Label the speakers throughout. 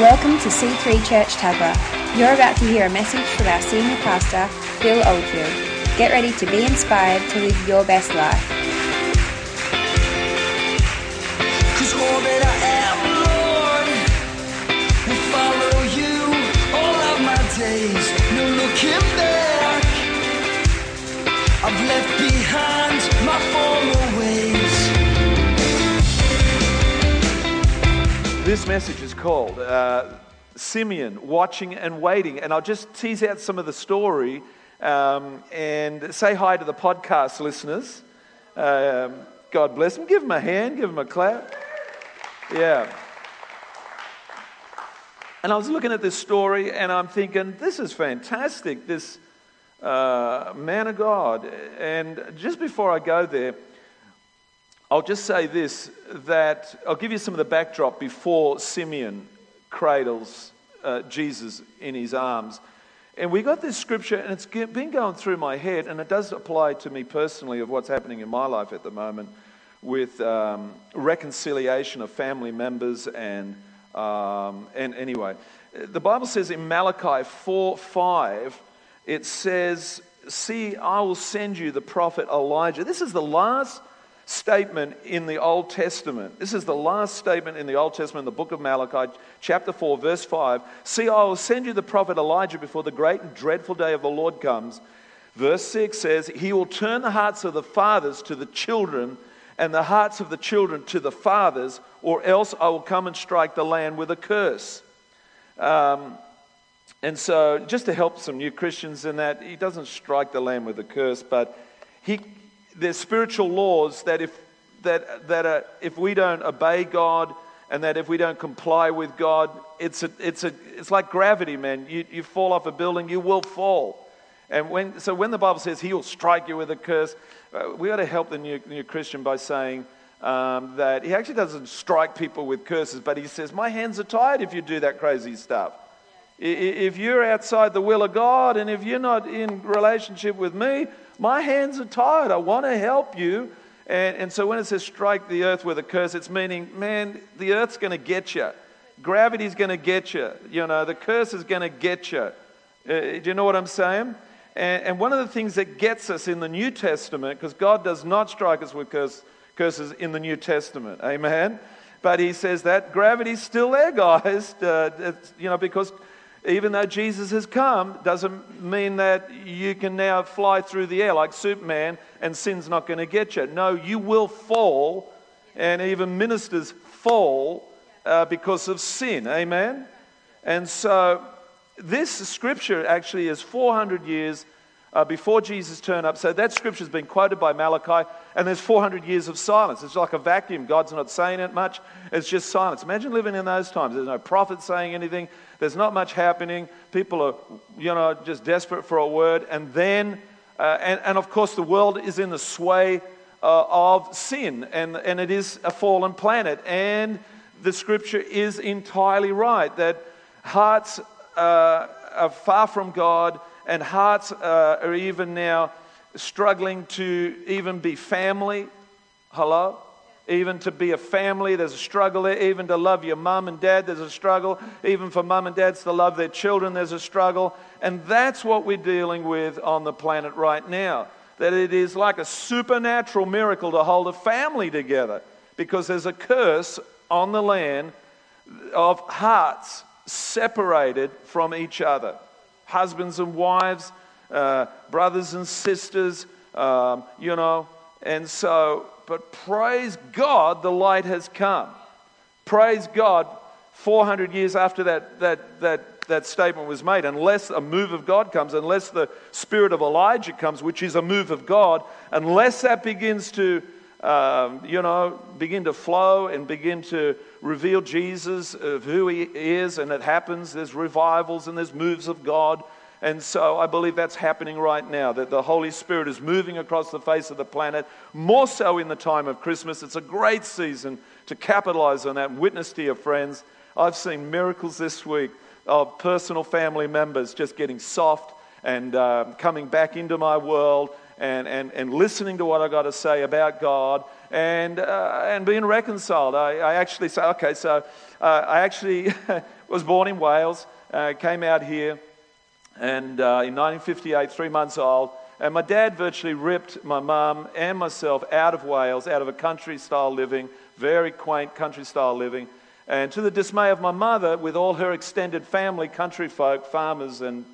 Speaker 1: Welcome to C3 Church Tuggerah. You're about to hear a message from our senior pastor, Phil Oldfield. Get ready to be inspired to live your best life.
Speaker 2: This message is called uh, Simeon Watching and Waiting. And I'll just tease out some of the story um, and say hi to the podcast listeners. Um, God bless them. Give them a hand, give them a clap. Yeah. And I was looking at this story and I'm thinking, this is fantastic. This uh, man of God. And just before I go there, I'll just say this that I'll give you some of the backdrop before Simeon cradles uh, Jesus in his arms. And we got this scripture, and it's been going through my head, and it does apply to me personally of what's happening in my life at the moment with um, reconciliation of family members. And, um, and anyway, the Bible says in Malachi 4 5, it says, See, I will send you the prophet Elijah. This is the last statement in the Old Testament. This is the last statement in the Old Testament, the book of Malachi, chapter 4, verse 5. See, I will send you the prophet Elijah before the great and dreadful day of the Lord comes. Verse 6 says, He will turn the hearts of the fathers to the children and the hearts of the children to the fathers, or else I will come and strike the land with a curse. Um, and so, just to help some new Christians in that, he doesn't strike the land with a curse, but he, there's spiritual laws that if, that, that are, if we don't obey God and that if we don't comply with God, it's, a, it's, a, it's like gravity, man. You, you fall off a building, you will fall. And when, so when the Bible says he will strike you with a curse, uh, we got to help the new, new Christian by saying um, that he actually doesn't strike people with curses, but he says, My hands are tied if you do that crazy stuff. If you're outside the will of God and if you're not in relationship with me, my hands are tied. I want to help you. And, and so when it says strike the earth with a curse, it's meaning, man, the earth's going to get you. Gravity's going to get you. You know, the curse is going to get you. Uh, do you know what I'm saying? And, and, one of the things that gets us in the New Testament, because God does not strike us with curse, curses in the New Testament, amen? But He says that gravity's still there, guys. Uh, you know, because even though Jesus has come, doesn't mean that you can now fly through the air like Superman and sin's not going to get you. No, you will fall, and even ministers fall uh, because of sin. Amen? And so this scripture actually is 400 years uh, before Jesus turned up. So that scripture has been quoted by Malachi, and there's 400 years of silence. It's like a vacuum. God's not saying it much, it's just silence. Imagine living in those times. There's no prophet saying anything, there's not much happening. People are, you know, just desperate for a word. And then, uh, and, and of course, the world is in the sway uh, of sin, and, and it is a fallen planet. And the scripture is entirely right that hearts uh, are far from God and hearts uh, are even now struggling to even be family. Hello? Even to be a family, there's a struggle there. Even to love your mum and dad, there's a struggle. Even for mum and dads to love their children, there's a struggle. And that's what we're dealing with on the planet right now. That it is like a supernatural miracle to hold a family together because there's a curse on the land of hearts separated from each other husbands and wives, uh, brothers and sisters, um, you know. And so, but praise God, the light has come. Praise God, 400 years after that, that, that, that statement was made, unless a move of God comes, unless the spirit of Elijah comes, which is a move of God, unless that begins to, um, you know, begin to flow and begin to reveal Jesus of who he is, and it happens. There's revivals and there's moves of God. And so I believe that's happening right now, that the Holy Spirit is moving across the face of the planet, more so in the time of Christmas. It's a great season to capitalize on that, witness to your friends. I've seen miracles this week of personal family members just getting soft and uh, coming back into my world and, and, and listening to what I've got to say about God and, uh, and being reconciled. I, I actually say, okay, so uh, I actually was born in Wales, uh, came out here, and uh, in 1958, three months old, and my dad virtually ripped my mum and myself out of Wales, out of a country style living, very quaint country style living. And to the dismay of my mother, with all her extended family, country folk, farmers, and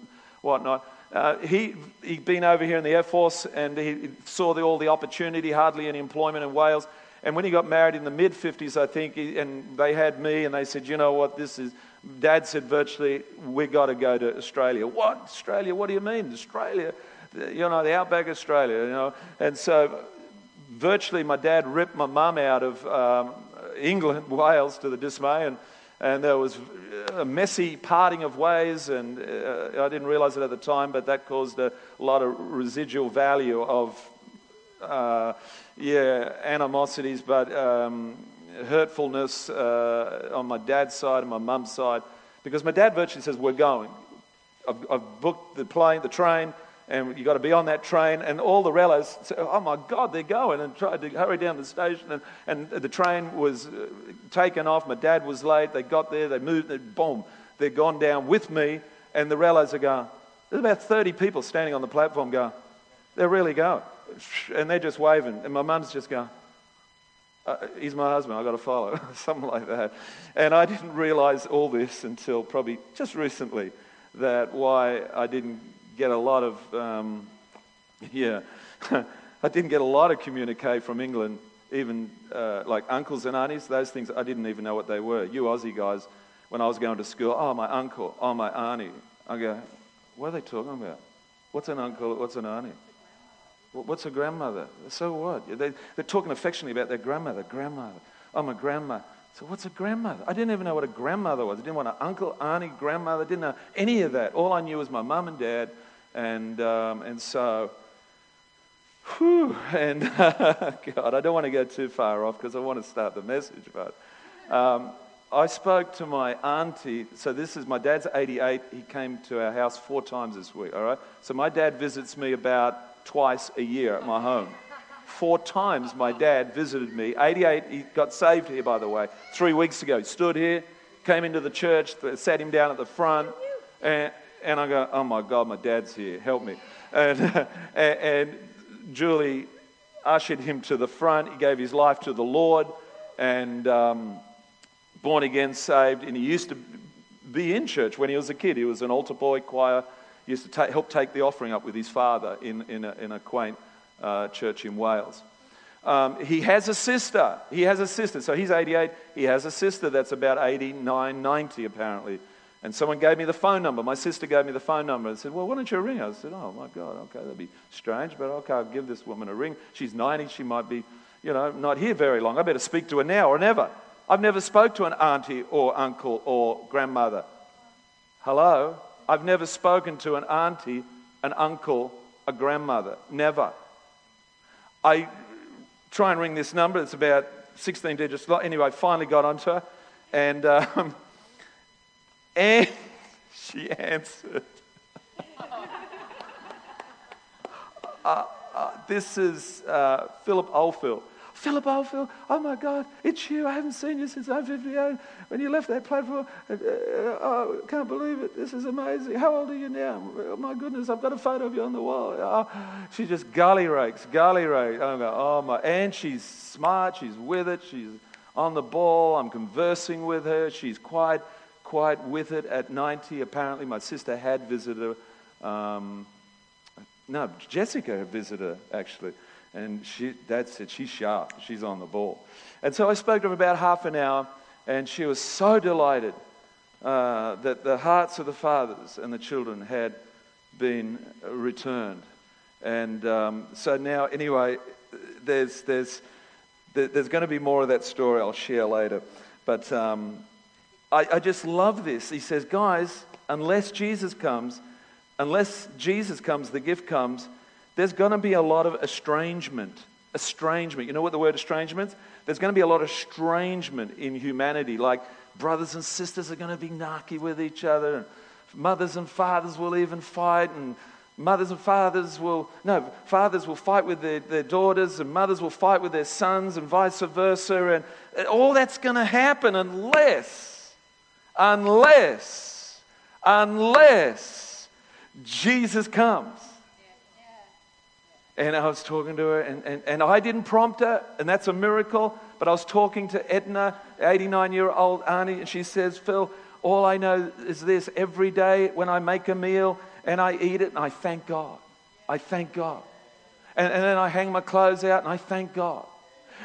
Speaker 2: whatnot, uh, he, he'd been over here in the Air Force and he saw the, all the opportunity, hardly any employment in Wales. And when he got married in the mid 50s, I think, he, and they had me, and they said, You know what, this is. Dad said virtually, we've got to go to Australia. What? Australia? What do you mean? Australia? You know, the outback Australia, you know. And so virtually my dad ripped my mum out of um, England, Wales, to the dismay. And and there was a messy parting of ways, and uh, I didn't realize it at the time, but that caused a lot of residual value of, uh, yeah, animosities, but um, hurtfulness uh, on my dad's side and my mum's side, because my dad virtually says, We're going. I've, I've booked the plane, the train, and you've got to be on that train. And all the relatives said, "Oh my God, they're going!" and tried to hurry down the station. And, and the train was uh, taken off. My dad was late. They got there. They moved. They, boom, they're gone down with me. And the relatives are going. There's about 30 people standing on the platform going. They're really going, and they're just waving. And my mum's just going. Uh, he's my husband, I've got to follow, something like that. And I didn't realize all this until probably just recently that why I didn't get a lot of, um, yeah, I didn't get a lot of communique from England, even uh, like uncles and aunties, those things, I didn't even know what they were. You Aussie guys, when I was going to school, oh, my uncle, oh, my auntie. I go, what are they talking about? What's an uncle? What's an auntie? What's a grandmother? So what? They, are talking affectionately about their grandmother. Grandmother. Oh, my grandma. So what's a grandmother? I didn't even know what a grandmother was. I didn't want an uncle, auntie, grandmother. I didn't know any of that. All I knew was my mum and dad and, um, and so, whew, and God, I don't want to go too far off because I want to start the message, but um, I spoke to my auntie. So this is my dad's 88. He came to our house four times this week, all right? So my dad visits me about twice a year at my home. Four times my dad visited me. 88, he got saved here, by the way, three weeks ago. Stood here, came into the church, sat him down at the front, and, and I go, oh my God, my dad's here, help me. And, and Julie ushered him to the front. He gave his life to the Lord and um, born again, saved. And he used to be in church when he was a kid. He was an altar boy, choir. Used to ta- help take the offering up with his father in, in, a, in a quaint uh, church in Wales. Um, he has a sister. He has a sister. So he's 88. He has a sister that's about 89, 90 apparently. And someone gave me the phone number. My sister gave me the phone number and said, Well, why don't you ring? her? I said, Oh, my God, okay, that'd be strange, but okay, I'll give this woman a ring. She's 90. She might be, you know, not here very long. I better speak to her now or never. I've never spoke to an auntie or uncle or grandmother. Hello? I've never spoken to an auntie, an uncle, a grandmother. Never. I try and ring this number. It's about 16 digits. Long. Anyway, I finally got onto her. And um, and she answered. uh, uh, this is uh, Philip Oldfield. Philip Oldfield, oh my God, it's you. I haven't seen you since I'm 1958 when you left that platform. Uh, uh, oh, I can't believe it. This is amazing. How old are you now? Oh my goodness, I've got a photo of you on the wall. Oh, she just gully rakes, gully rakes. I go, oh my. And she's smart. She's with it. She's on the ball. I'm conversing with her. She's quite quite with it at 90. Apparently, my sister had visited her. Um, no, Jessica had visited her, actually. And she, Dad said, she's sharp. She's on the ball. And so I spoke to her about half an hour, and she was so delighted uh, that the hearts of the fathers and the children had been returned. And um, so now, anyway, there's, there's, there's going to be more of that story I'll share later. But um, I, I just love this. He says, guys, unless Jesus comes, unless Jesus comes, the gift comes, there's going to be a lot of estrangement. Estrangement. You know what the word estrangement is? There's going to be a lot of estrangement in humanity. Like brothers and sisters are going to be narky with each other, and mothers and fathers will even fight, and Mothers and fathers will, no, fathers will fight with their, their daughters, and mothers will fight with their sons, and vice versa. And all that's going to happen unless, unless, unless Jesus comes. And I was talking to her, and, and, and I didn't prompt her, and that's a miracle. But I was talking to Edna, 89 year old auntie, and she says, Phil, all I know is this every day when I make a meal and I eat it, and I thank God. I thank God. And, and then I hang my clothes out, and I thank God.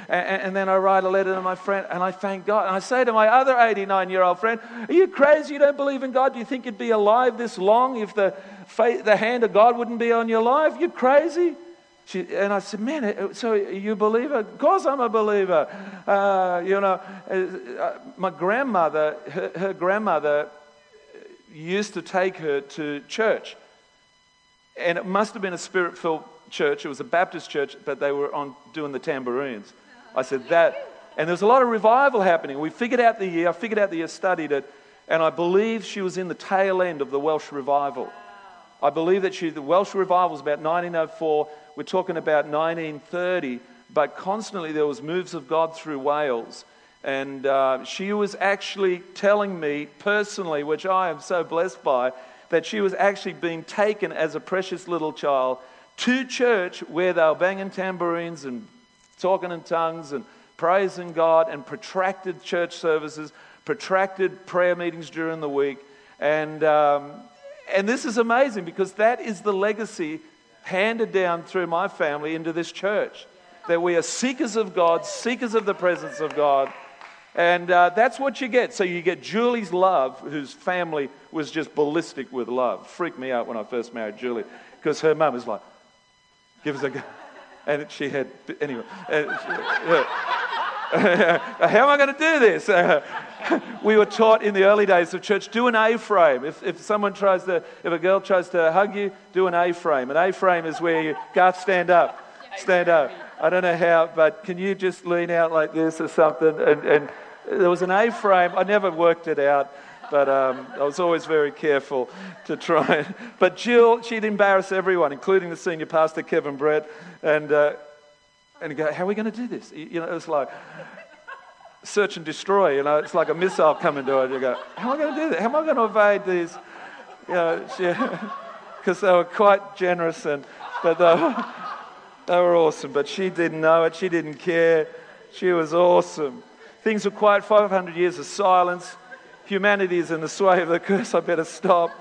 Speaker 2: And, and, then I write a letter to my friend and I thank God. And I say to my other 89 year old friend, Are you crazy? You don't believe in God? Do you think you'd be alive this long if the, faith, the hand of God wouldn't be on your life? You're crazy. She, and I said, Man, so you believe believer? Of course I'm a believer. Uh, you know, uh, my grandmother, her, her grandmother used to take her to church. And it must have been a spirit filled church. It was a Baptist church, but they were on doing the tambourines. I said, That. And there was a lot of revival happening. We figured out the year, I figured out the year, studied it, and I believe she was in the tail end of the Welsh revival. I believe that she, the Welsh revival was about 1904. We're talking about 1930, but constantly there was moves of God through Wales. And uh, she was actually telling me personally, which I am so blessed by, that she was actually being taken as a precious little child to church where they were banging tambourines and talking in tongues and praising God and protracted church services, protracted prayer meetings during the week. And, um, and this is amazing because that is the legacy handed down through my family into this church. That we are seekers of God, seekers of the presence of God. And uh, that's what you get. So you get Julie's love, whose family was just ballistic with love. Freaked me out when I first married Julie because her mum was like, give us a. Go. And she had, anyway. Uh, yeah. How am I going to do this? We were taught in the early days of church do an A frame. If, if someone tries to, if a girl tries to hug you, do an A frame. An A frame is where you, Garth, stand up. Stand up. I don't know how, but can you just lean out like this or something? And, and there was an A frame. I never worked it out, but um, I was always very careful to try. it. But Jill, she'd embarrass everyone, including the senior pastor, Kevin Brett. And, uh, and go, how are we going to do this? You know, it was like search and destroy. You know, it's like a missile coming to it. You go, how am I going to do that? How am I going to evade these? You know, because they were quite generous and, but they were, they were awesome. But she didn't know it. She didn't care. She was awesome. Things were quiet. 500 years of silence. Humanity is in the sway of the curse. I better stop.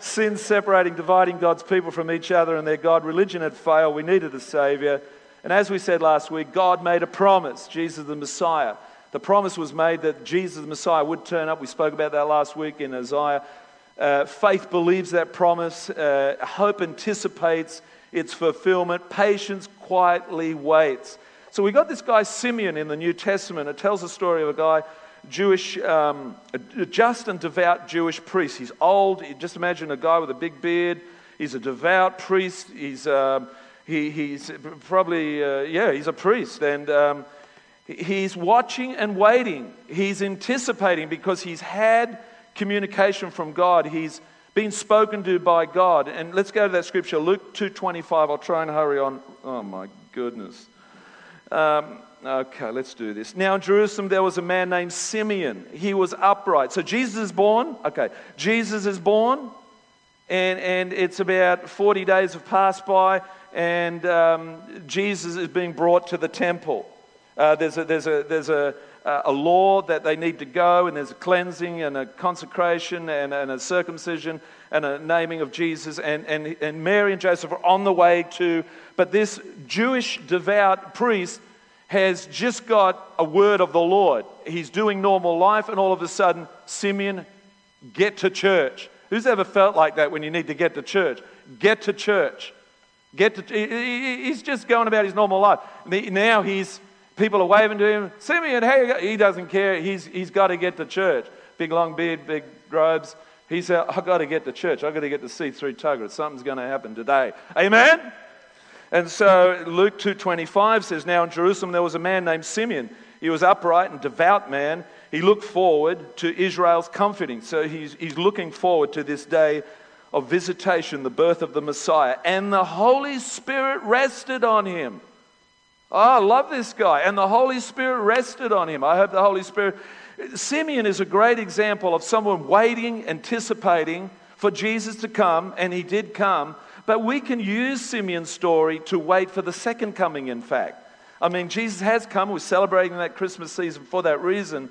Speaker 2: Sin separating, dividing God's people from each other and their God. Religion had failed. We needed a Savior. And as we said last week, God made a promise Jesus the Messiah. The promise was made that Jesus the Messiah would turn up. We spoke about that last week in Isaiah. Uh, faith believes that promise, uh, hope anticipates its fulfillment, patience quietly waits. So we got this guy Simeon in the New Testament. It tells the story of a guy, Jewish, um, a just and devout Jewish priest. He's old. Just imagine a guy with a big beard. He's a devout priest. He's um, he, he's probably, uh, yeah, he's a priest. And um, he's watching and waiting. He's anticipating because he's had communication from God. He's been spoken to by God. And let's go to that scripture, Luke 2.25. I'll try and hurry on. Oh, my goodness. Um, okay, let's do this. Now in Jerusalem there was a man named Simeon. He was upright. So Jesus is born. Okay, Jesus is born. And, and it's about 40 days have passed by and um, Jesus is being brought to the temple. Uh, there's a, there's, a, there's a, a law that they need to go, and there's a cleansing and a consecration and, and a circumcision and a naming of Jesus. And, and, and Mary and Joseph are on the way to, but this Jewish devout priest has just got a word of the Lord. He's doing normal life, and all of a sudden, Simeon, get to church. Who's ever felt like that when you need to get to church? Get to church. Get to, he's just going about his normal life. Now he's, people are waving to him, Simeon, hey, he doesn't care. He's, he's got to get to church. Big long beard, big robes. He said, I've got to get to church. I've got to get to C3 Tuggerah. Something's going to happen today. Amen? And so Luke 2.25 says, Now in Jerusalem there was a man named Simeon. He was upright and devout man. He looked forward to Israel's comforting. So he's, he's looking forward to this day of visitation, the birth of the Messiah, and the Holy Spirit rested on him. Oh, I love this guy. And the Holy Spirit rested on him. I hope the Holy Spirit. Simeon is a great example of someone waiting, anticipating for Jesus to come, and he did come. But we can use Simeon's story to wait for the second coming, in fact. I mean, Jesus has come. We're celebrating that Christmas season for that reason.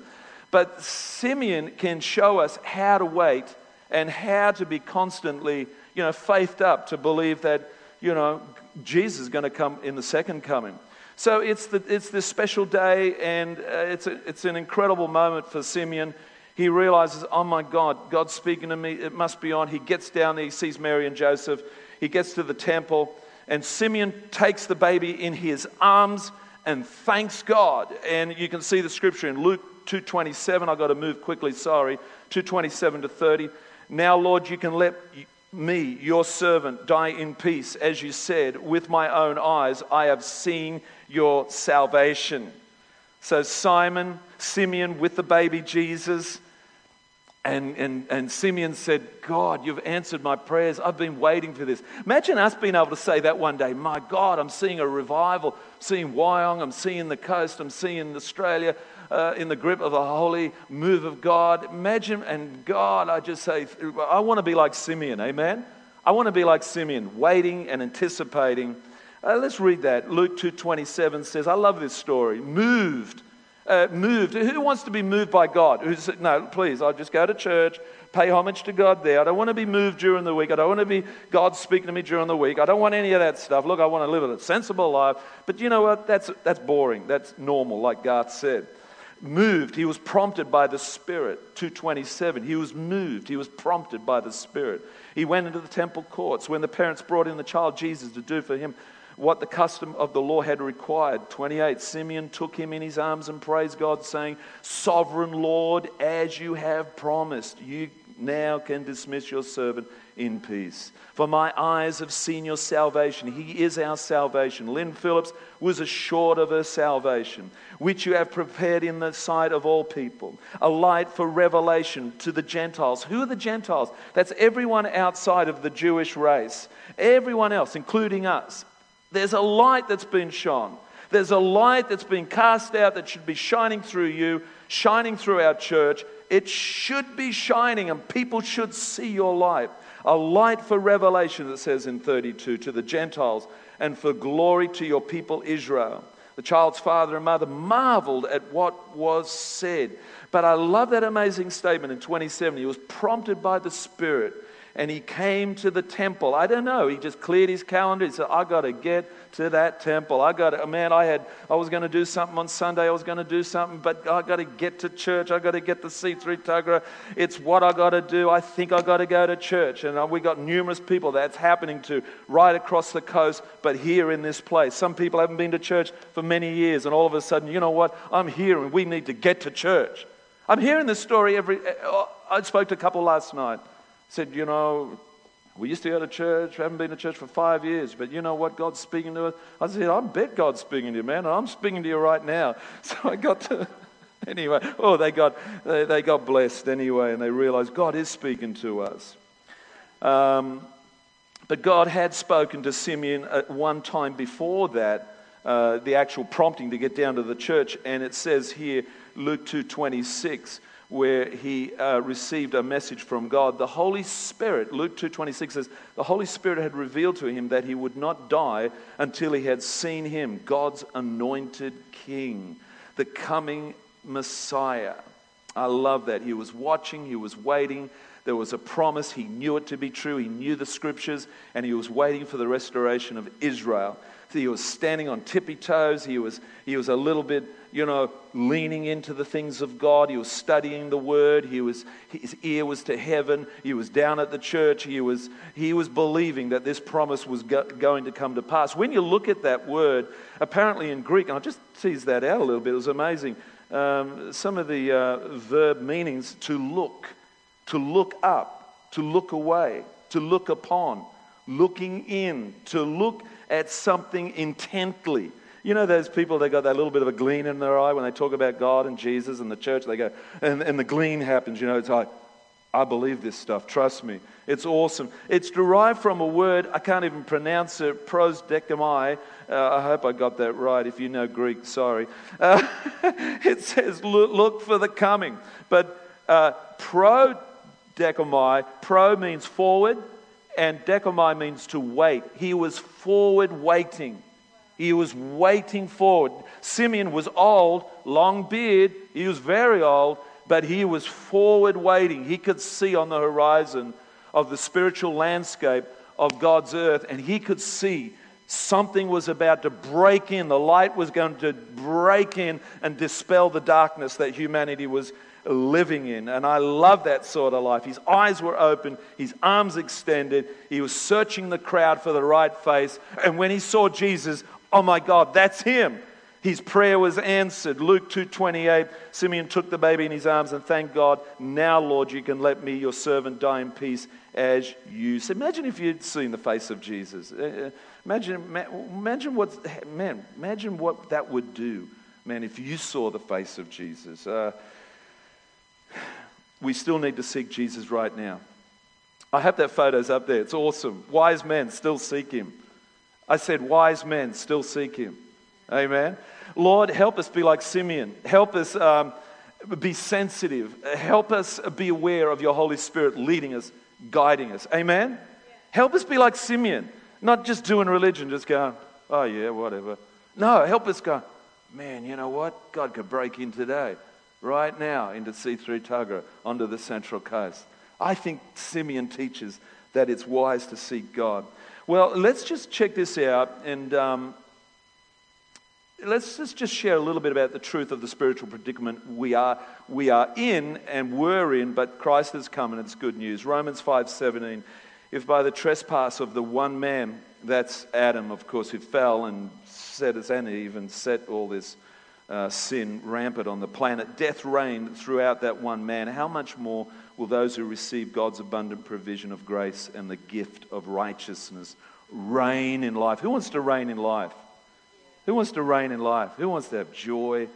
Speaker 2: But Simeon can show us how to wait and how to be constantly, you know, faithed up to believe that, you know, Jesus is going to come in the second coming. So it's, the, it's this special day, and uh, it's, a, it's an incredible moment for Simeon. He realizes, oh my God, God's speaking to me. It must be on. He gets down there, he sees Mary and Joseph. He gets to the temple, and Simeon takes the baby in his arms and thanks God. And you can see the scripture in Luke 2:27. I've got to move quickly, sorry. 227 to 30. Now, Lord, you can let me, your servant, die in peace, as you said, with my own eyes I have seen your salvation. So Simon, Simeon with the baby Jesus, and, and, and Simeon said, God, you've answered my prayers. I've been waiting for this. Imagine us being able to say that one day. My God, I'm seeing a revival. I'm seeing Wyong. I'm seeing the coast. I'm seeing Australia uh, in the grip of a holy move of God. Imagine, and God, I just say, I want to be like Simeon. Amen? I want to be like Simeon, waiting and anticipating. Uh, let's read that. Luke 2.27 says, I love this story. Moved uh, moved. Who wants to be moved by God? Who's, no, please, I'll just go to church, pay homage to God there. I don't want to be moved during the week. I don't want to be God speaking to me during the week. I don't want any of that stuff. Look, I want to live a sensible life. But you know what? That's, that's boring. That's normal, like Garth said. Moved. He was prompted by the Spirit. 227. He was moved. He was prompted by the Spirit. He went into the temple courts when the parents brought in the child Jesus to do for him what the custom of the law had required. 28 Simeon took him in his arms and praised God, saying, Sovereign Lord, as you have promised, you now can dismiss your servant in peace. For my eyes have seen your salvation. He is our salvation. Lynn Phillips was assured of her salvation, which you have prepared in the sight of all people, a light for revelation to the Gentiles. Who are the Gentiles? That's everyone outside of the Jewish race, everyone else, including us. There's a light that's been shone. There's a light that's been cast out that should be shining through you, shining through our church. It should be shining, and people should see your light. A light for revelation, it says in 32, to the Gentiles, and for glory to your people Israel. The child's father and mother marveled at what was said. But I love that amazing statement in 27. He was prompted by the Spirit and he came to the temple. I don't know. He just cleared his calendar. He said, I got to get to that temple. I got to, man, I had, I was going to do something on Sunday. I was going to do something, but I got to get to church. I got to get the C3 Tuggerah. It's what I got to do. I think I got to go to church. And uh, we got numerous people that's happening to right across the coast, but here in this place. Some people haven't been to church for many years, and all of a sudden, you know what? I'm here and we need to get to church. I'm hearing this story every, uh, I spoke to a couple last night said, You know, we used to go to church, we haven't been to church for five years, but you know what? God's speaking to us. I said, I bet God's speaking to you, man, and I'm speaking to you right now. So I got to, anyway, oh, they got, they, they got blessed anyway, and they realized God is speaking to us. Um, but God had spoken to Simeon at one time before that, uh, the actual prompting to get down to the church, and it says here, Luke 2.26, where he uh, received a message from God. The Holy Spirit, Luke 2.26 says, the Holy Spirit had revealed to him that he would not die until he had seen him, God's anointed king, the coming Messiah. I love that. He was watching, he was waiting. There was a promise. He knew it to be true. He knew the scriptures, and he was waiting for the restoration of Israel. He was standing on tippy toes. He was, he was a little bit you know, leaning into the things of God. He was studying the Word. He was, his ear was to heaven. He was down at the church. He was, he was believing that this promise was go, going to come to pass. When you look at that word, apparently in Greek, and I'll just tease that out a little bit, it was amazing. Um, some of the uh, verb meanings to look, to look up, to look away, to look upon, looking in, to look at something intently. You know those people, they got that little bit of a gleam in their eye when they talk about God and Jesus and the church. They go, and, and the gleam happens, you know, it's like, I believe this stuff. Trust me. It's awesome. It's derived from a word, I can't even pronounce it, prosdechomai. Uh, I hope I got that right. If you know Greek, sorry. Uh, it says, look, look, for the coming. But uh, pro means forward, and dechomai means to wait. He was forward waiting. He was waiting forward. Simeon was old, long beard. He was very old, but he was forward waiting. He could see on the horizon of the spiritual landscape of God's earth, and he could see something was about to break in. The light was going to break in and dispel the darkness that humanity was living in. And I love that sort of life. His eyes were open, his arms extended. He was searching the crowd for the right face. And when he saw Jesus, oh my God, that's him. His prayer was answered. Luke 2:28, Simeon took the baby in his arms and thanked God, "Now, Lord, you can let me, your servant, die in peace as you." So imagine if you'd seen the face of Jesus. Uh, uh, imagine, imagine what, man, imagine what that would do, man, if you saw the face of Jesus. Uh, we still need to seek Jesus right now. I have that photo's up there. It's awesome. Wise men still seek him. I said, wise men still seek him. Amen. Lord, help us be like Simeon. Help us um, be sensitive. Help us be aware of your Holy Spirit leading us, guiding us. Amen. Help us be like Simeon, not just doing religion, just going, oh yeah, whatever. No, help us go, man, you know what? God could break in today, right now, into C3 Tuggerah, onto the Central Coast. I think Simeon teaches that it's wise to seek God. Well, let's just check this out and um, let's just, just share a little bit about the truth of the spiritual predicament we are, we are in and were in, but Christ has come and it's good news. Romans 5:17. If by the trespass of the one man, that's Adam, of course, who fell and set us and Eve and set all this uh, sin rampant on the planet, death reigned throughout that one man, how much more will those who receive God's abundant provision of grace and the gift of righteousness reign in life? Who wants to reign in life? Who wants to reign in life? Who wants to have joy?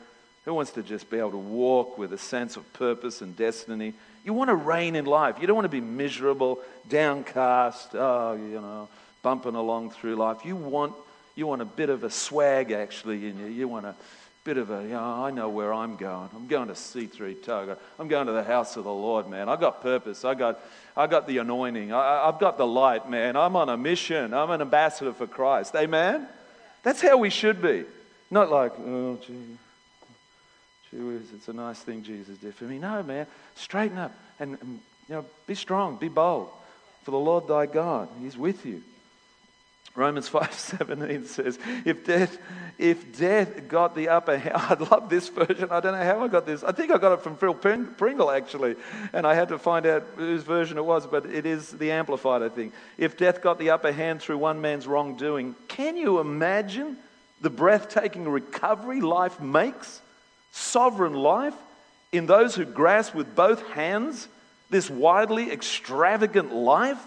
Speaker 2: Who wants to just be able to walk with a sense of purpose and destiny? You want to reign in life. You don't want to be miserable, downcast, oh, you know, bumping along through life. You want, you want a bit of a swag actually in you. You want a bit of a, you know, I know where I'm going. I'm going to C3 Tuggerah. I'm going to the house of the Lord, man. I got purpose. I got, I got the anointing. I, I've got the light, man. I'm on a mission. I'm an ambassador for Christ. Amen? That's how we should be. Not like, oh, gee, gee whiz, it's a nice thing Jesus did for me. No, man. Straighten up and, and you know, be strong, be bold. For the Lord thy God, He's with you. Romans 5:17 says, if death, if death got the upper hand, I love this version. I don't know how I got this. I think I got it from Phil Pringle, actually. And I had to find out whose version it was, but it is the Amplified, I think. If death got the upper hand through one man's wrongdoing, can you imagine the breathtaking recovery life makes? Sovereign life in those who grasp with both hands this widely extravagant life,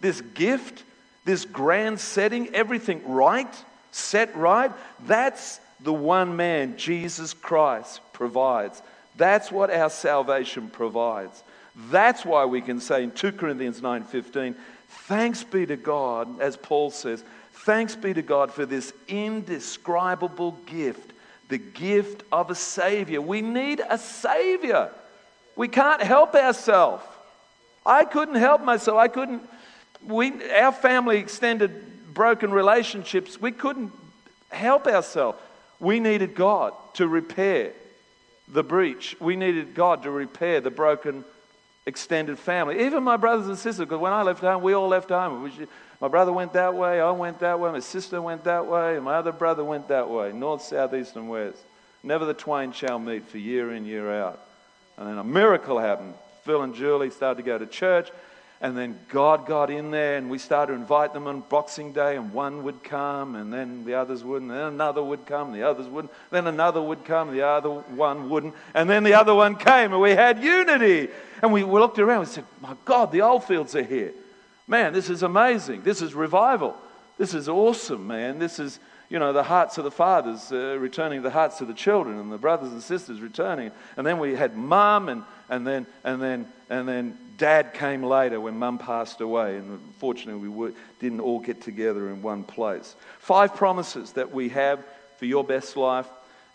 Speaker 2: this gift this grand setting, everything right, set right, that's the one man, Jesus Christ, provides. That's what our salvation provides. That's why we can say in 2 Corinthians 9:15, thanks be to God, as Paul says, thanks be to God for this indescribable gift, the gift of a savior. We need a savior. We can't help ourselves. I couldn't help myself. I couldn't we, our family extended broken relationships. We couldn't help ourselves. We needed God to repair the breach. We needed God to repair the broken extended family. Even my brothers and sisters, because when I left home, we all left home. My brother went that way, I went that way, my sister went that way, and my other brother went that way north, south, east, and west. Never the twain shall meet for year in, year out. And then a miracle happened. Phil and Julie started to go to church. And then God got in there and we started to invite them on Boxing Day, and one would come, and then the others wouldn't, and then another would come, and the others wouldn't, then another would come, the other one wouldn't, and then the other one came, and we had unity. And we looked around and said, My God, the Oldfields are here. Man, this is amazing. This is revival. This is awesome, man. This is, you know, the hearts of the fathers uh, returning the hearts of the children, and the brothers and sisters returning. And then we had mum and And then, and then, and then dad came later when mum passed away. And fortunately, we didn't all get together in one place. Five promises that we have for your best life.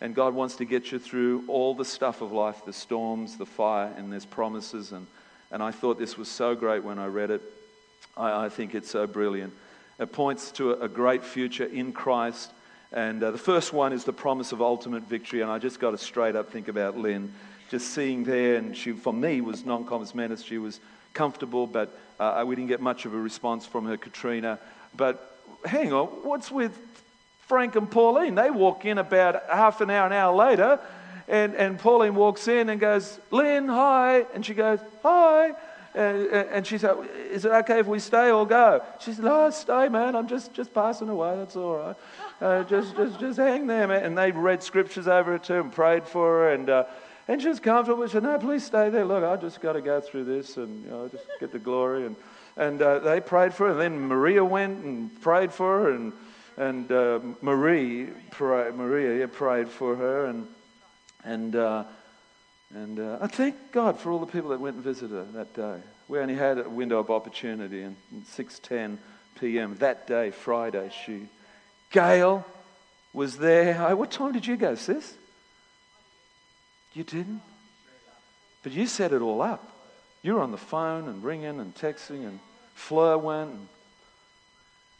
Speaker 2: And God wants to get you through all the stuff of life the storms, the fire, and there's promises. And, and I thought this was so great when I read it. I, I think it's so brilliant. It points to a, a great future in Christ. And uh, the first one is the promise of ultimate victory. And I just got to straight up think about Lynn. Just seeing there, and she, for me, was non conference mentis. She was comfortable, but uh, we didn't get much of a response from her, Katrina. But hang on, what's with Frank and Pauline? They walk in about half an hour, an hour later, and, and Pauline walks in and goes, Lynn, hi. And she goes, hi. And, she said, Is it okay if we stay or go? She said, No, stay, man. I'm just, just passing away. That's all right. Uh, just, just, just hang there, man. And they read scriptures over her too and prayed for her. And, uh, and she was comfortable. She said, No, please stay there. Look, I just got to go through this and you know, just get the glory. And, and uh, they prayed for her. And then Maria went and prayed for her. And, and uh, Marie, pray, Maria yeah, prayed for her. And, and uh, and uh, I thank God for all the people that went and visited her that day. We only had a window of opportunity, and 6:10 p.m. that day, Friday, she, Gail, was there. Hey, what time did you go, sis? You didn't, but you set it all up. You were on the phone and ringing and texting, and Fleur went. And,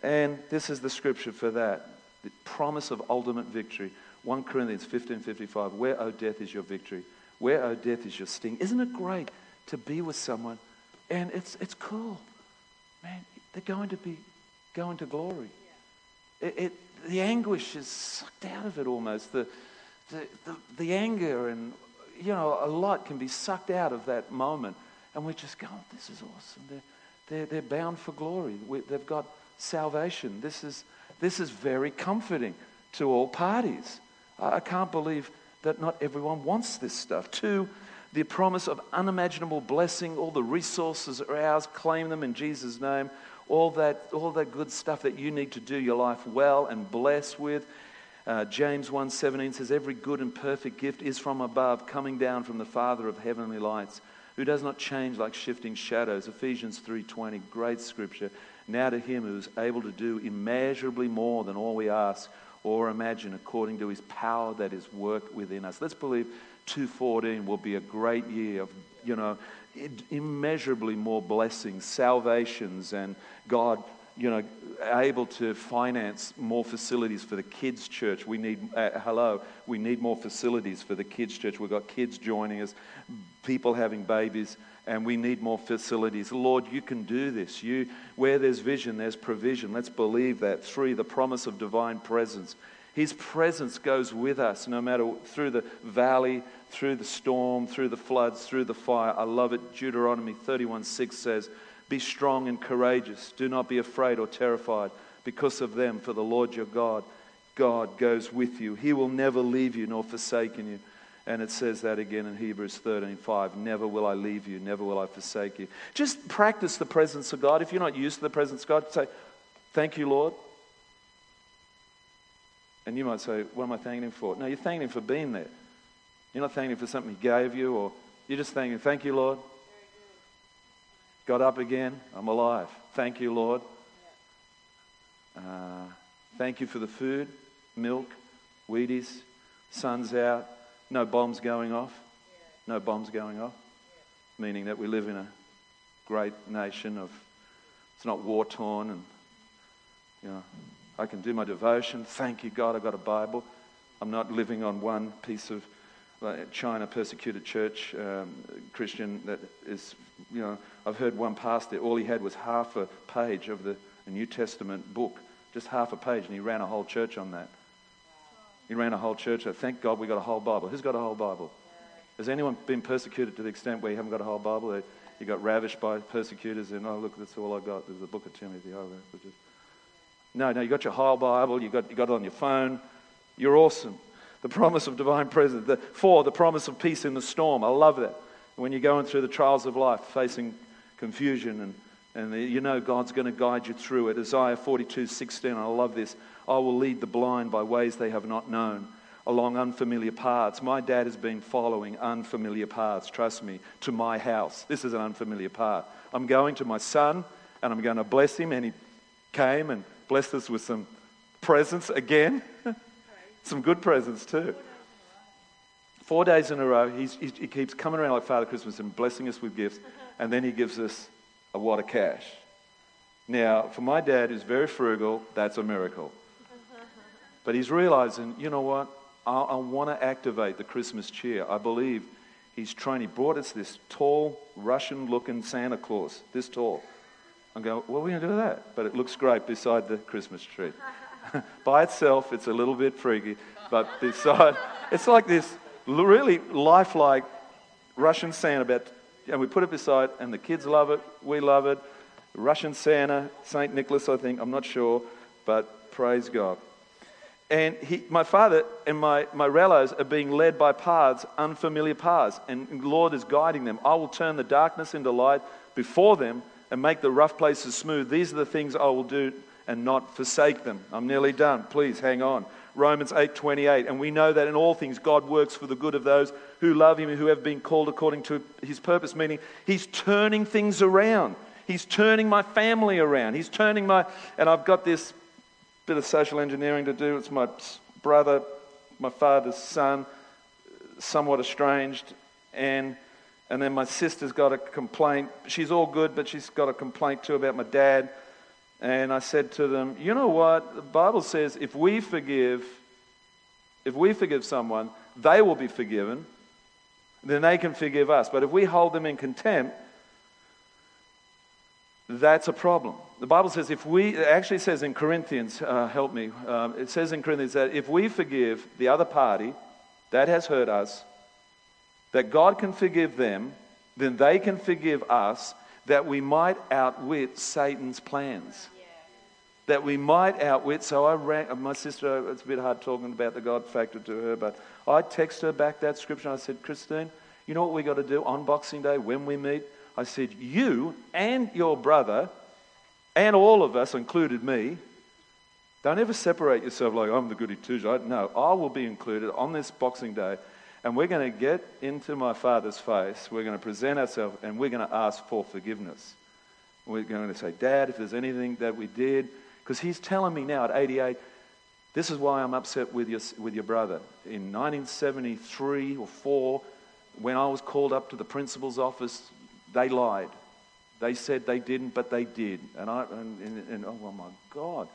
Speaker 2: and this is the scripture for that: the promise of ultimate victory. 1 Corinthians 15:55. Where, O death, is your victory? Where, O death, is your sting? Isn't it great to be with someone? And it's, it's cool. Man, they're going to be going to glory. It, it, the anguish is sucked out of it almost. The, the, the, the, anger and, you know, a lot can be sucked out of that moment. And we're just go, oh, this is awesome. They're, they're, they're bound for glory. We, they've got salvation. This is, this is very comforting to all parties. I, I can't believe that not everyone wants this stuff. Two, the promise of unimaginable blessing, all the resources are ours, claim them in Jesus' name. All that, all that good stuff that you need to do your life well and bless with. Uh, James 1:17 says, "Every good and perfect gift is from above, coming down from the Father of heavenly lights, who does not change like shifting shadows." Ephesians 3:20, great scripture. Now to him who is able to do immeasurably more than all we ask or imagine according to his power that is worked within us. Let's believe 214 will be a great year of, you know, immeasurably more blessings, salvations, and God, you know, able to finance more facilities for the kids' church. We need, uh, hello, we need more facilities for the kids' church. We've got kids joining us, people having babies and we need more facilities. Lord, you can do this. You, where there's vision, there's provision. Let's believe that. Three, the promise of divine presence. His presence goes with us no matter through the valley, through the storm, through the floods, through the fire. I love it. Deuteronomy 31 6 says, Be strong and courageous. Do not be afraid or terrified because of them, for the Lord your God, God goes with you. He will never leave you nor forsaken you. And it says that again in Hebrews 13:5. Never will I leave you, never will I forsake you. Just practice the presence of God. If you're not used to the presence of God, say, Thank you, Lord. And you might say, What am I thanking him for? No, you're thanking him for being there. You're not thanking him for something he gave you, or you're just thanking him, Thank you, Lord. Got up again, I'm alive. Thank you, Lord. Uh, thank you for the food, milk, Wheaties, sun's out, no bombs going off. No bombs going off. Meaning that we live in a great nation of, it's not war torn and, you know, I can do my devotion. Thank you, God, I've got a Bible. I'm not living on one piece of China persecuted church um, Christian that is, you know, I've heard one pastor, all he had was half a page of the New Testament book, just half a page, and he ran a whole church on that. He ran a whole church. Thank God we got a whole Bible. Who's got a whole Bible? Has anyone been persecuted to the extent where you haven't got a whole Bible? You got ravished by persecutors and, oh, look, that's all I got. There's the book of Timothy. Oh, just... No, no, you got your whole Bible. You got, you got it on your phone. You're awesome. The promise of divine presence. The, four, the promise of peace in the storm. I love that. When you're going through the trials of life, facing confusion and and you know God's going to guide you through it. Isaiah 42 16, I love this. I will lead the blind by ways they have not known. along unfamiliar paths. My dad has been following unfamiliar paths, trust me, to my house. This is an unfamiliar path. I'm going to my son and I'm going to bless him, and he came and blessed us with some presents again. some good presents too. Four days in a row, he keeps coming around like Father Christmas and blessing us with gifts, and then he gives us a wad of cash. Now, for my dad, who's very frugal, that's a miracle. But he's realizing, you know what? I, I want to activate the Christmas cheer. I believe he's trying. He brought us this tall, Russian looking Santa Claus, this tall. I'm going, what are we going to do with that? But it looks great beside the Christmas tree. By itself, it's a little bit freaky, but beside, it's like this really lifelike Russian Santa. About, and we put it beside, and the kids love it. We love it. Russian Santa, St. Nicholas, I think, I'm not sure, but praise God. And he, my father and my, my relatives are being led by paths, unfamiliar paths, and Lord is guiding them. I will turn the darkness into light before them and make the rough places smooth. These are the things I will do and not forsake them. I'm nearly done. Please hang on. Romans 8:28 and we know that in all things God works for the good of those who love him and who have been called according to his purpose meaning he's turning things around. He's turning my family around. He's turning my and I've got this bit of social engineering to do. It's my brother, my father's son, somewhat estranged and and then my sister's got a complaint. She's all good, but she's got a complaint too about my dad. And I said to them, You know what? The Bible says if we forgive, if we forgive someone, they will be forgiven, then they can forgive us. But if we hold them in contempt, that's a problem. The Bible says if we, it actually says in Corinthians, uh, help me, um, it says in Corinthians that if we forgive the other party that has hurt us, that God can forgive them, then they can forgive us, that we might outwit Satan's plans. That we might outwit. So I rang, uh, my sister, uh, it's a bit hard talking about the God factor to her, but I text her back that scripture. I said, Christine, you know what we got to do on Boxing Day when we meet? I said, you and your brother, and all of us, included me, don't ever separate yourself like I'm the goody two shoes. No, I will be included on this Boxing Day and we're going to get into my Father's face. We're going to present ourselves and we're going to ask for forgiveness. We're going to say, Dad, if there's anything that we did, because he's telling me now at 88, this is why I'm upset with your, with your brother. In 1973 or 4, when I was called up to the principal's office, they lied. They said they didn't, but they did. And I, and, and, and oh, oh my God.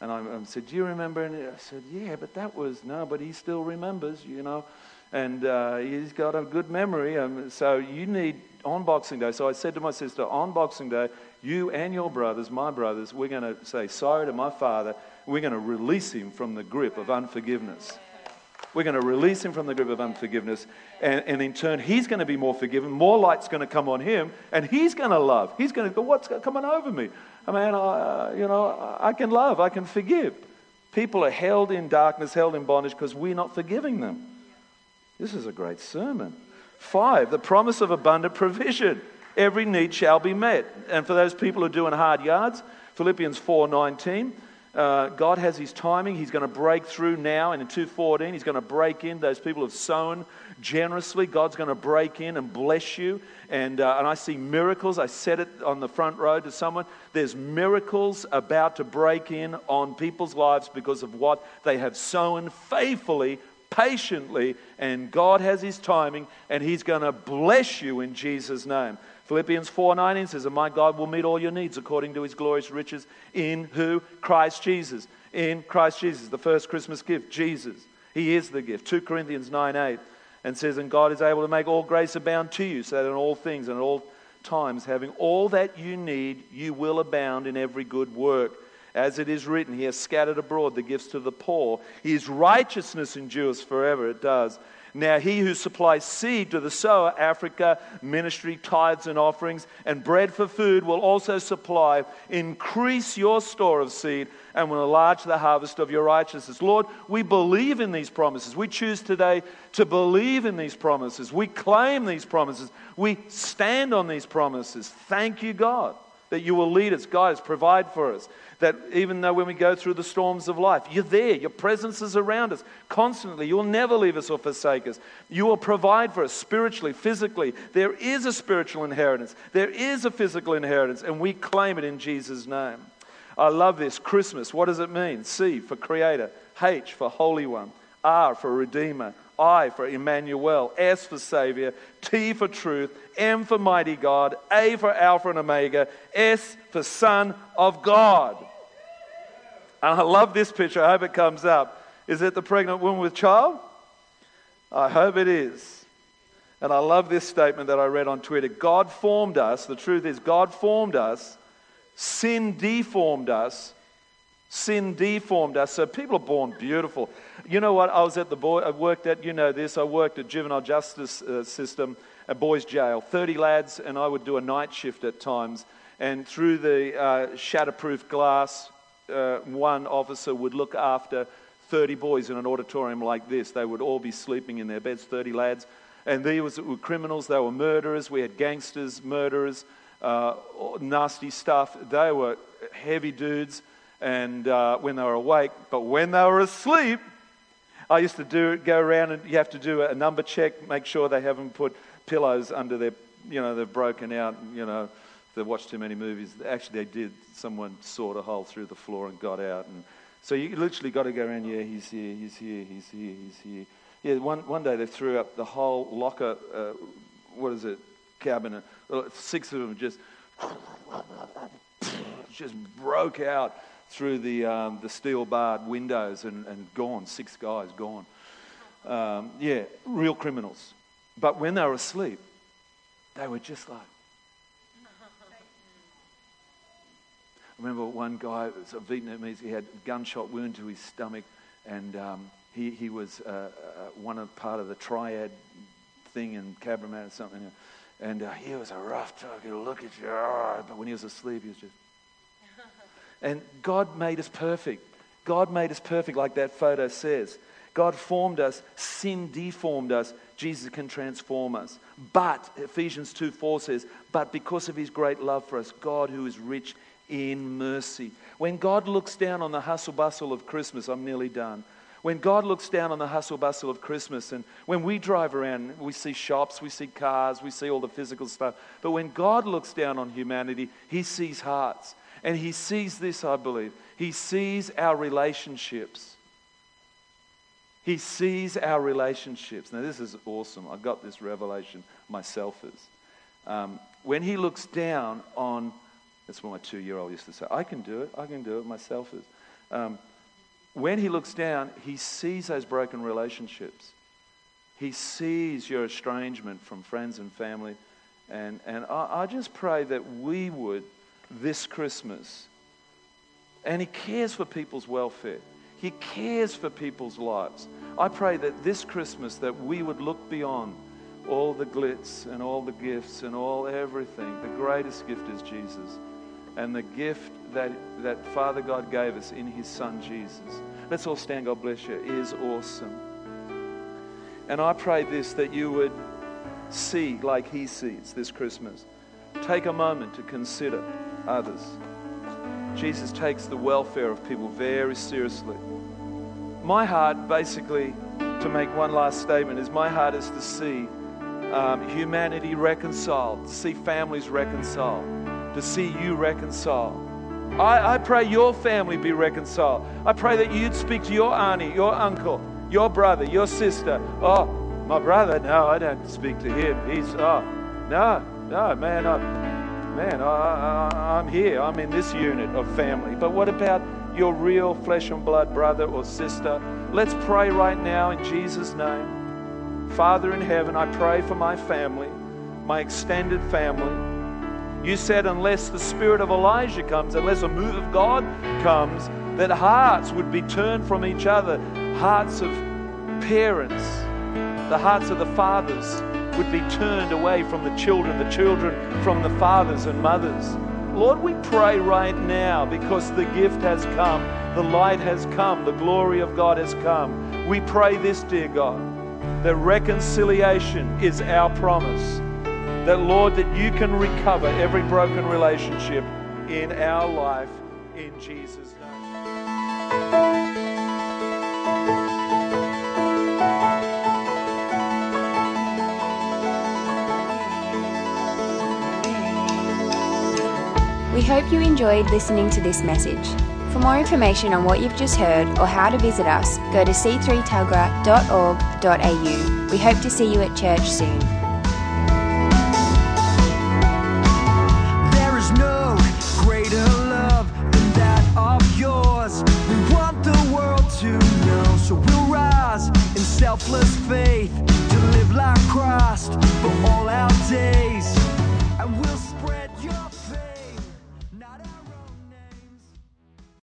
Speaker 2: And I, I said, Do you remember? And I said, Yeah, but that was, no, but he still remembers, you know and uh, he's got a good memory. Um, so you need on Boxing Day. So I said to my sister, on Boxing Day, you and your brothers, my brothers, we're going to say sorry to my father. We're going to release him from the grip of unforgiveness. We're going to release him from the grip of unforgiveness. And, and in turn, he's going to be more forgiven. More light's going to come on him. And he's going to love. He's going to go, what's coming over me? I mean, I, you know, I can love. I can forgive. People are held in darkness, held in bondage because we're not forgiving them. This is a great sermon. Five, the promise of abundant provision. Every need shall be met. And for those people who are doing hard yards, Philippians 4.19, uh, God has his timing. He's going to break through now. And in 2.14, he's going to break in. Those people have sown generously. God's going to break in and bless you. And, uh, and I see miracles. I said it on the front row to someone. There's miracles about to break in on people's lives because of what they have sown faithfully patiently, and God has His timing, and He's going to bless you in Jesus' name. Philippians 4:19 says, "And my God will meet all your needs according to His glorious riches in who Christ Jesus." In Christ Jesus, the first Christmas gift, Jesus. He is the gift. 2 Corinthians 9:8 and says, "And God is able to make all grace abound to you, so that in all things and at all times, having all that you need, you will abound in every good work." As it is written, He has scattered abroad the gifts to the poor. His righteousness endures forever. It does. Now, he who supplies seed to the sower, Africa, ministry, tithes, and offerings, and bread for food will also supply, increase your store of seed, and will enlarge the harvest of your righteousness. Lord, we believe in these promises. We choose today to believe in these promises. We claim these promises. We stand on these promises. Thank you, God. That you will lead us, guide us, provide for us. That even though when we go through the storms of life, you're there, your presence is around us constantly. You'll never leave us or forsake us. You will provide for us spiritually, physically. There is a spiritual inheritance, there is a physical inheritance, and we claim it in Jesus' name. I love this. Christmas, what does it mean? C for Creator, H for Holy One, R for Redeemer, I for Emmanuel, S for Savior, T for Truth, M for Mighty God, A for Alpha and Omega, S for Son of God. And I love this picture. I hope it comes up. Is it the pregnant woman with child? I hope it is. And I love this statement that I read on Twitter God formed us. The truth is, God formed us. Sin deformed us. Sin deformed us. So people are born beautiful. You know what? I was at the boy, I worked at, you know this, I worked at juvenile justice uh, system a boys' jail. 30 lads, and I would do a night shift at times. And through the uh, shatterproof glass, uh, one officer would look after 30 boys in an auditorium like this. They would all be sleeping in their beds, 30 lads. And these were criminals, they were murderers. We had gangsters, murderers, uh, nasty stuff. They were heavy dudes and uh, when they were awake, but when they were asleep, I used to do go around and you have to do a number check, make sure they haven't put pillows under their, you know, they've broken out, you know, they've watched too many movies. Actually, they did. Someone sawed a hole through the floor and got out. And so you literally got to go around, yeah, he's here, he's here, he's here, he's here. Yeah, one, one day they threw up the whole locker, uh, what is it, cabinet. Six of them just, just broke out through the, um, the steel barred windows and, and gone. Six guys gone. Um, yeah, real criminals. But when they were asleep, they were just like. I remember one guy, it was a Vietnamese, he had a gunshot wound to his stomach, and um, he, he was uh, uh, one of part of the triad thing in Cabramatta or something. And uh, he was a rough target. Look at you. But when he was asleep, he was just. And God made us perfect. God made us perfect, like that photo says. God formed us, sin deformed us. Jesus can transform us. But, Ephesians 2 4 says, but because of his great love for us, God, who is rich in mercy. When God looks down on the hustle bustle of Christmas, I'm nearly done. When God looks down on the hustle bustle of Christmas, and when we drive around, we see shops, we see cars, we see all the physical stuff. But when God looks down on humanity, he sees hearts. And he sees this, I believe. He sees our relationships. He sees our relationships. Now, this is awesome. I got this revelation myself Is Um, when he looks down on, that's what my two year old used to say, I can do it, I can do it myself Is Um, when he looks down, he sees those broken relationships. He sees your estrangement from friends and family. And, and I, I just pray that we would this Christmas. And He cares for people's welfare. He cares for people's lives. I pray that this Christmas that we would look beyond all the glitz and all the gifts and all everything. The greatest gift is Jesus. And the gift that, that Father God gave us in His Son Jesus. Let's all stand, God bless you, is awesome. And I pray this that you would see like He sees this Christmas. Take a moment to consider others. Jesus takes the welfare of people very seriously. My heart, basically, to make one last statement, is my heart is to see um, humanity reconciled, to see families reconciled, to see you reconciled. I, I pray your family be reconciled. I pray that you'd speak to your auntie, your uncle, your brother, your sister. Oh, my brother, no, I don't speak to him. He's, oh, no, no, man, I, man, I, am here. I'm in this unit of family. But what about your real flesh and blood brother or sister? Let's pray right now in Jesus' name. Father in heaven, I pray for my family, my extended family. You said, unless the spirit of Elijah comes, unless a move of God comes, that hearts would be turned from each other, hearts of parents, the hearts of the fathers would be turned away from the children, the children from the fathers and mothers. Lord, we pray right now because the gift has come, the light has come, the glory of God has come. We pray this, dear God, that reconciliation is our promise. That, Lord, that you can recover every broken relationship in our life in Jesus' name.
Speaker 1: Hope you enjoyed listening to this message. For more information on what you've just heard or how to visit us, go to c3tuggerah.org.au. We hope to see you at church soon.